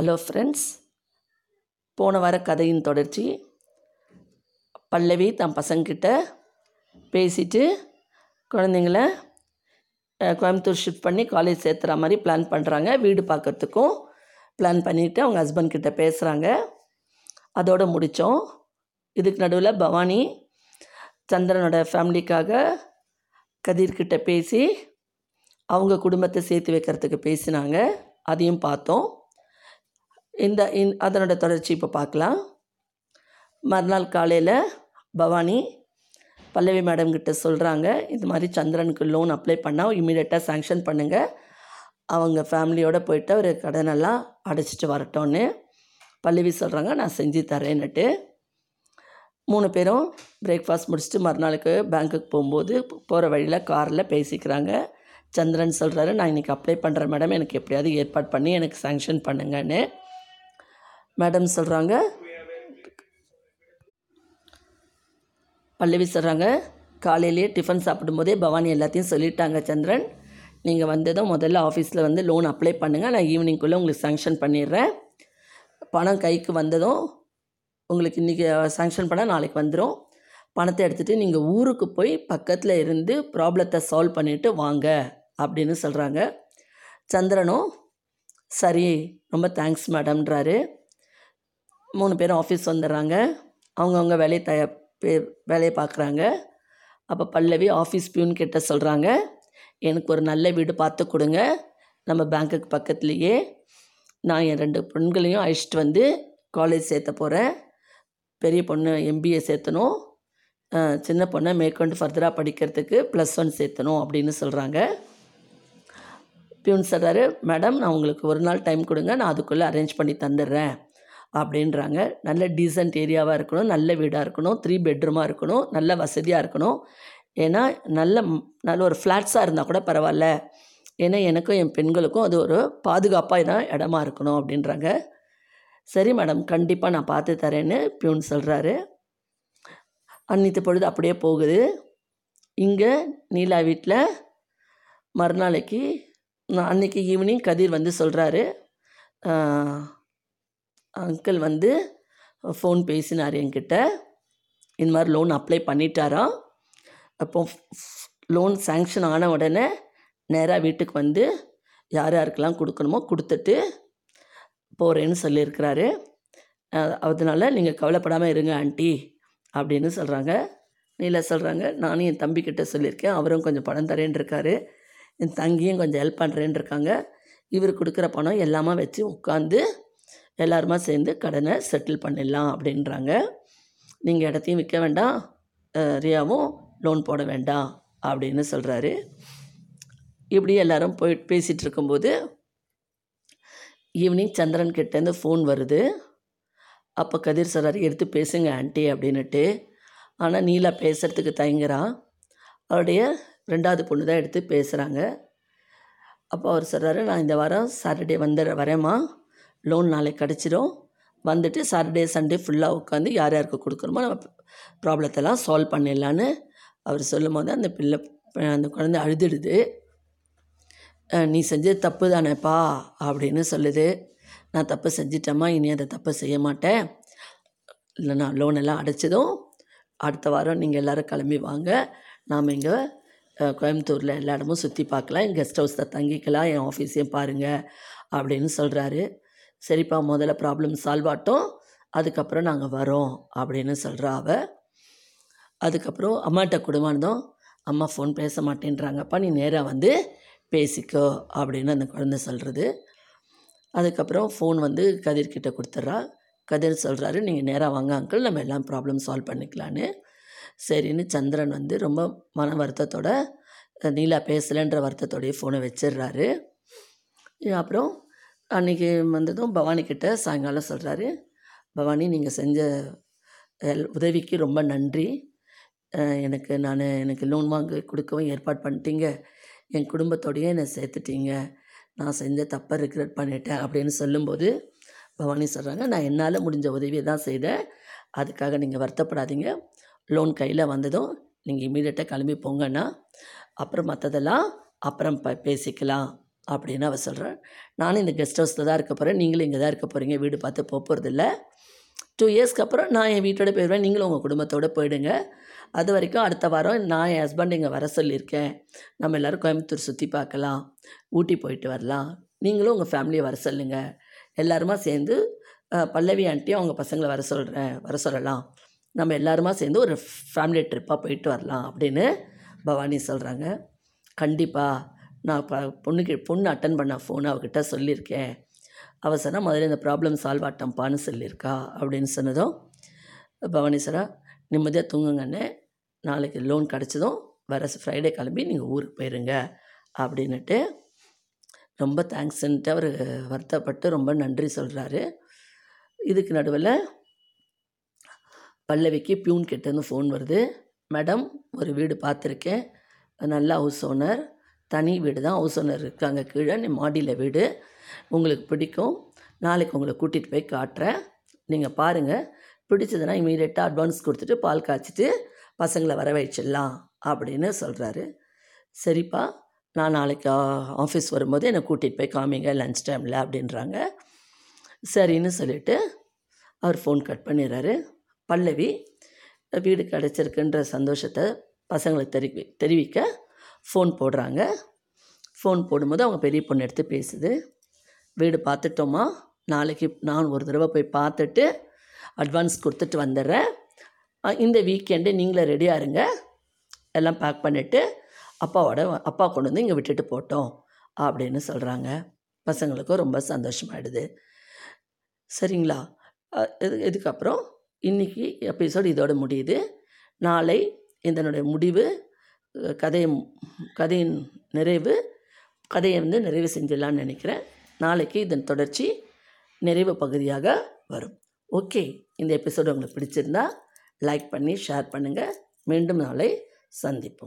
Hello friends போன வார கதையின் தொடர்ச்சி. பல்லவி தன் பசங்கிட்ட பேசிட்டு குழந்தைங்கள கோயம்புத்தூர் ஷிஃப்ட் பண்ணி காலேஜ் சேர்த்துற மாதிரி பிளான் பண்ணுறாங்க வீடு பார்க்கறதுக்கும் பிளான் பண்ணிவிட்டு அவங்க ஹஸ்பண்ட் கிட்ட பேசுகிறாங்க அதோடு முடித்தோம் இதுக்கு நடுவில் பவானி சந்திரனோட ஃபேமிலிக்காக கதிர்கிட்ட பேசி அவங்க குடும்பத்தை சேர்த்து வைக்கிறதுக்கு பேசினாங்க. அதையும் பார்த்தோம். இந்த இன் அதனோட தொடர்ச்சி இப்போ பார்க்கலாம் மறுநாள் காலையில் பவானி பல்லவி மேடம் கிட்ட சொல்கிறாங்க இது மாதிரி சந்திரனுக்கு லோன் அப்ளை பண்ணால் இமீடியட்டாக சேங்ஷன் பண்ணுங்கள் அவங்க ஃபேமிலியோடு போயிட்டு ஒரு கடனெல்லாம் அடைச்சிட்டு வரட்டோன்னு பல்லவி சொல்கிறாங்க நான் செஞ்சு தரேன்னுட்டு. மூணு பேரும் பிரேக்ஃபாஸ்ட் முடிச்சுட்டு மறுநாளுக்கு பேங்க்குக்கு போகும்போது போகிற வழியில் காரில் பேசிக்கிறாங்க. சந்திரன் சொல்கிறாரு நான் இன்றைக்கி அப்ளை பண்ணுறேன் மேடம் எனக்கு எப்படியாவது ஏற்பாடு பண்ணி எனக்கு சேங்ஷன் பண்ணுங்கன்னு. மேடம் சொல்கிறாங்க பல்லவி சொல்கிறாங்க காலையிலேயே டிஃபன் சாப்பிடும்போதே பவானி எல்லாத்தையும் சொல்லிட்டாங்க சந்திரன். நீங்கள் வந்ததும் முதல்ல ஆஃபீஸில் வந்து லோன் அப்ளை பண்ணுங்கள் நான் ஈவினிங்குள்ளே உங்களுக்கு சேங்ஷன் பண்ணிடுறேன். பணம் கைக்கு வந்ததும் உங்களுக்கு இன்றைக்கி சேங்ஷன் பண்ணால் நாளைக்கு வந்துடும் பணத்தை எடுத்துகிட்டு நீங்கள் ஊருக்கு போய் பக்கத்தில் இருந்து ப்ராப்ளத்தை சால்வ் பண்ணிவிட்டு வாங்க அப்படின்னு சொல்கிறாங்க சந்திரனும் சரி ரொம்ப தேங்க்ஸ் மேடம்ன்றாரு மூணு பேரும் ஆஃபீஸ் வந்துடுறாங்க. அவங்கவுங்க வேலையை த பே- வேலையை பார்க்குறாங்க. அப்போ பல்லவி ஆஃபீஸ் பியூன் கிட்ட சொல்கிறாங்க எனக்கு ஒரு நல்ல வீடு பார்த்து கொடுங்க. நம்ம பேங்க்குக்கு பக்கத்துலேயே நான் என் ரெண்டு பெண்களையும் அழைச்சிட்டு வந்து காலேஜ் சேர்த்த போகிறேன் பெரிய பொண்ணு எம்பிஏ சேர்த்தணும். சின்ன பொண்ணை மேற்கொண்டு ஃபர்தராக படிக்கிறதுக்கு ப்ளஸ் ஒன் சேர்த்தணும் அப்படின்னு சொல்கிறாங்க பியூன் சொல்கிறாரு மேடம் நான் உங்களுக்கு ஒரு நாள் டைம் கொடுங்க. நான் அதுக்குள்ளே அரேஞ்ச் பண்ணி தந்துடுறேன். அப்படின்றாங்க. நல்ல டீசெண்ட் ஏரியாவாக இருக்கணும் நல்ல வீடாக இருக்கணும் த்ரீ பெட்ரூமாக இருக்கணும் நல்ல வசதியாக இருக்கணும். ஏன்னா நல்ல நல்ல ஒரு ஃப்ளாட்ஸாக இருந்தால் கூட பரவாயில்ல. ஏன்னா எனக்கும் என் பெண்களுக்கும் அது ஒரு பாதுகாப்பாக இடமா இருக்கணும் அப்படின்றாங்க. சரி மேடம் கண்டிப்பாக நான் பார்த்து தரேன்னு பியூன் சொல்கிறாரு அன்னித்து பொழுது அப்படியே போகுது. இங்கே நீலா வீட்டில் மறுநாளைக்கு நான் அன்னைக்கு ஈவினிங் கதிர் வந்து சொல்கிறாரு அங்கிள் வந்து ஃபோன் பேசினார் என்கிட்ட. இந்த மாதிரி லோன் அப்ளை பண்ணிட்டாராம். அப்போ லோன் சேங்ஷன் ஆன உடனே நேராக வீட்டுக்கு வந்து யார் யாருக்கெல்லாம் கொடுக்கணுமோ கொடுத்துட்டு போகிறேன்னு சொல்லியிருக்கிறாரு. அதனால் அதனால நீங்கள் கவலைப்படாமல் இருங்க ஆண்டி அப்படின்னு சொல்கிறாங்க நீலா சொல்கிறாங்க நானும் என் தம்பிக்கிட்ட சொல்லியிருக்கேன். அவரும் கொஞ்சம் பணம் தரேன்னு இருக்காரு. என் தங்கியும் கொஞ்சம் ஹெல்ப் பண்ணுறேன்னு இருக்காங்க. இவர் கொடுக்குற பணம் எல்லாமே வச்சு உட்காந்து எல்லாருமா சேர்ந்து கடனை செட்டில் பண்ணிடலாம் அப்படின்றாங்க. நீங்கள் இடத்தையும் விற்க வேண்டாம். ரியாவும் லோன் போட வேண்டாம் அப்படின்னு சொல்கிறாரு இப்படி எல்லாரும் போய் பேசிகிட்டு இருக்கும்போது ஈவினிங் சந்திரன் கிட்டேருந்து ஃபோன் வருது. அப்போ கதிர் சொல்கிறார் எடுத்து பேசுங்க ஆண்டி அப்படின்னுட்டு. ஆனால் நீலா பேசுகிறதுக்கு தயங்குறான் அவருடைய ரெண்டாவது பொண்ணு தான் எடுத்து பேசுகிறாங்க அப்போ அவர் சொல்கிறாரு நான் இந்த வாரம் சாட்டர்டே வந்துட வரேம்மா. லோன் நாளைக்கு கிடச்சிரும். வந்துட்டு சாட்டர்டே சண்டே ஃபுல்லாக உட்காந்து யார் யாருக்கு கொடுக்குறோமோ நம்ம ப்ராப்ளத்தெல்லாம் சால்வ் பண்ணிடலான்னு அவர் சொல்லும் போது அந்த பிள்ளை அந்த குழந்தை அழுதுடுது. நீ செஞ்சது தப்பு தானேப்பா அப்படின்னு சொல்லுது. நான் தப்பு செஞ்சிட்டேம்மா இனி அதை தப்பு செய்ய மாட்டேன். இல்லை நான் லோன் எல்லாம் அடைச்சதும் அடுத்த வாரம் நீங்கள் எல்லோரும் கிளம்பி வாங்க. நாம் இங்கே கோயம்புத்தூரில் எல்லா இடமும் சுற்றி பார்க்கலாம். என் கெஸ்ட் ஹவுஸில் தங்கிக்கலாம். என் ஆஃபீஸையும் பாருங்கள் அப்படின்னு சொல்கிறாரு சரிப்பா முதல்ல ப்ராப்ளம் சால்வ் ஆகட்டும் அதுக்கப்புறம் நாங்கள் வரோம் அப்படின்னு சொல்கிறா அவ. அதுக்கப்புறம் அம்மாட்ட கொடுமானதும் அம்மா ஃபோன் பேச மாட்டேன்றாங்கப்பா நீ நேராக வந்து பேசிக்கோ அப்படின்னு அந்த குழந்தை சொல்கிறது அதுக்கப்புறம் ஃபோன் வந்து கதிர்கிட்ட கொடுத்துட்றா. கதிர் சொல்கிறாரு நீங்கள் நேராக வாங்க அங்கிள் நம்ம எல்லாம் ப்ராப்ளம் சால்வ் பண்ணிக்கலான்னு. சரின்னு சந்திரன் வந்து ரொம்ப மன வருத்தத்தோட நீலா பேசலைன்ற வருத்தத்தோடய ஃபோனை வச்சிடுறாரு. அப்புறம் அன்றைக்கி வந்ததும் பவானிக்கிட்ட சாயங்காலம் சொல்கிறாரு பவானி நீங்கள் செஞ்ச ஹெல் உதவிக்கு ரொம்ப நன்றி. எனக்கு நான் எனக்கு லோன் வாங்க கொடுக்கவும் ஏற்பாடு பண்ணிட்டீங்க. என் குடும்பத்தோடையே என்னை சேர்த்துட்டீங்க. நான் செஞ்ச தப்பை ரிக்ரெட் பண்ணிட்டேன் அப்படின்னு சொல்லும்போது பவானி சொல்கிறாங்க நான் என்னால் முடிஞ்ச உதவியை தான் செய்தேன். அதுக்காக நீங்கள் வருத்தப்படாதீங்க. லோன் கையில் வந்ததும் நீங்கள் இமீடியட்டாக கிளம்பி போங்கன்னா அப்புறம் மற்றதெல்லாம் அப்புறம் ப பேசிக்கலாம். அப்படின்னு அவள் சொல்கிறாள் நானும் இந்த கெஸ்ட் ஹவுஸில் தான் இருக்க போகிறேன் நீங்களும் இங்கே தான் இருக்க போகிறீங்க வீடு பார்த்து போக போகிறதில்ல டூ இயர்ஸ்க்கு அப்புறம் நான் என் வீட்டோட போயிடுவேன் நீங்களும் உங்கள் குடும்பத்தோடு போயிடுங்க. அது வரைக்கும் அடுத்த வாரம் நான் என் ஹஸ்பண்ட் இங்கே வர சொல்லியிருக்கேன். நம்ம எல்லோரும் கோயம்புத்தூர் சுற்றி பார்க்கலாம். ஊட்டி போயிட்டு வரலாம். நீங்களும் உங்கள் ஃபேமிலியை வர சொல்லுங்க. எல்லாருமா சேர்ந்து பல்லவி ஆண்டியும் அவங்க பசங்களை வர சொல்கிறேன் வர சொல்லலாம். நம்ம எல்லாருமா சேர்ந்து ஒரு ஃபேமிலி ட்ரிப்பாக போயிட்டு வரலாம் அப்படின்னு பவானி சொல்கிறாங்க கண்டிப்பாக நான் ப பொண்ணுக்கு பொண்ணு அட்டன் பண்ண ஃபோன் அவகிட்ட சொல்லியிருக்கேன். அவள் முதல்ல இந்த ப்ராப்ளம் சால்வ் ஆட்டம்ப்பான்னு சொல்லியிருக்கா அப்படின்னு சொன்னதும் பவானி நிம்மதியாக தூங்குங்கண்ணே நாளைக்கு லோன் கிடச்சதும் வர ஃப்ரைடே கிளம்பி நீங்கள் ஊருக்கு போயிருங்க அப்படின்னுட்டு ரொம்ப தேங்க்ஸ்ன்ட்டு அவர் வருத்தப்பட்டு ரொம்ப நன்றி சொல்கிறாரு இதுக்கு நடுவில் பல்லவிக்கு பியூன் கிட்டேருந்து ஃபோன் வருது. மேடம் ஒரு வீடு பார்த்துருக்கேன். நல்ல ஹவுஸ் ஓனர் தனி வீடு தான். ஹவுஸ் ஓனர் இருக்காங்க. கீழே நீ மாடியில் வீடு. உங்களுக்கு பிடிக்கும். நாளைக்கு உங்களை கூட்டிகிட்டு போய் காட்டுறேன். நீங்கள் பாருங்கள் பிடிச்சதுன்னா இமீடியட்டாக அட்வான்ஸ் கொடுத்துட்டு பால் காய்ச்சிட்டு பசங்களை வர வச்சிடலாம் அப்படின்னு சொல்கிறாரு சரிப்பா. நான் நாளைக்கு ஆஃபீஸ் வரும்போது என்னை கூட்டிகிட்டு போய் காமிங்க. லன்ச் டைமில் அப்படின்றாங்க. சரின்னு சொல்லிவிட்டு அவர் ஃபோன் கட் பண்ணிடுறாரு. பல்லவி வீடு கிடச்சிருக்குன்ற சந்தோஷத்தை பசங்களுக்கு தெரிவி தெரிவிக்க ஃபோன் போடுறாங்க. ஃபோன் போடும்போது அவங்க பெரிய பொண்ணு எடுத்து பேசுது. வீடு பார்த்துட்டோமா? நாளைக்கு நான் ஒரு தடவை போய் பார்த்துட்டு அட்வான்ஸ் கொடுத்துட்டு வந்துடுறேன். இந்த வீக்கெண்டு நீங்களே ரெடியாக இருங்க. எல்லாம் பேக் பண்ணிவிட்டு அப்பாவோட அப்பா கொண்டு வந்து இங்கே விட்டுட்டு போட்டோம் அப்படின்னு சொல்கிறாங்க பசங்களுக்கும் ரொம்ப சந்தோஷமாயிடுது. சரிங்களா? இது இதுக்கப்புறம் இன்றைக்கி எபிசோடு இதோட முடியுது. நாளை இதனுடைய முடிவு கதை கதையை கதையின் நிறைவு கதையை வந்து நிறைவு செஞ்சிடலான்னு நினைக்கிறேன். நாளைக்கு இதன் தொடர்ச்சி நிறைவு பகுதியாக வரும். ஓகே இந்த எபிசோடு உங்களுக்கு பிடிச்சிருந்தா லைக் பண்ணி ஷேர் பண்ணுங்கள் மீண்டும் நாளை சந்திப்போம்.